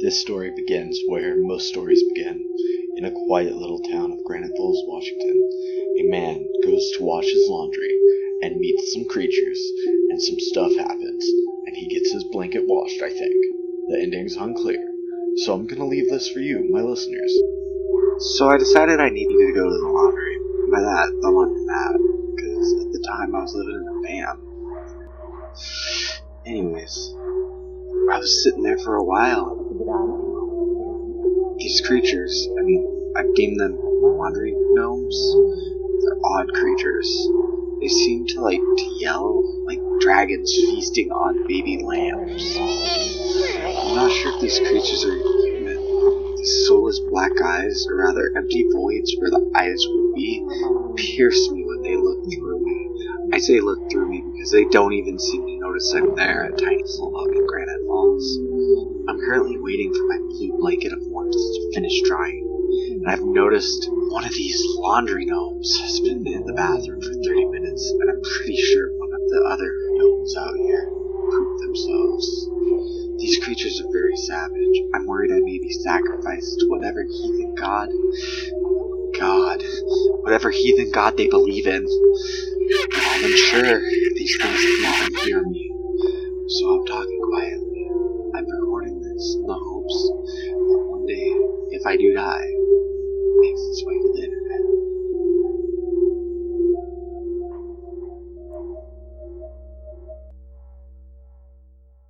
This story begins where most stories begin in a quiet little town of Granite Falls, Washington. A man goes to wash his laundry and meets some creatures, and some stuff happens, and he gets his blanket washed, I think. The ending's unclear, so I'm gonna leave this for you, my listeners. So I decided I needed to go to the laundry. By that, the laundromat, because at the time I was living in a van. Anyways, I was sitting there for a while. These creatures, I mean, I've deemed them wandering gnomes. They're odd creatures. They seem to like to yell like dragons feasting on baby lambs. I'm not sure if these creatures are human. These soulless black eyes, or rather empty voids where the eyes would be, pierce me when they look through me. I say look through me because they don't even seem to notice I'm there at Tiny Slowpoke in Granite Falls. Currently waiting for my blue blanket of warmth to finish drying, and I've noticed one of these laundry gnomes has been in the bathroom for 30 minutes, and I'm pretty sure one of the other gnomes out here pooped themselves. These creatures are very savage. I'm worried I may be sacrificed to whatever heathen god. God. Whatever heathen god they believe in. I'm unsure these things can hear me. So I'm talking quietly. I'm recording this. In the hopes that one day, if I do die,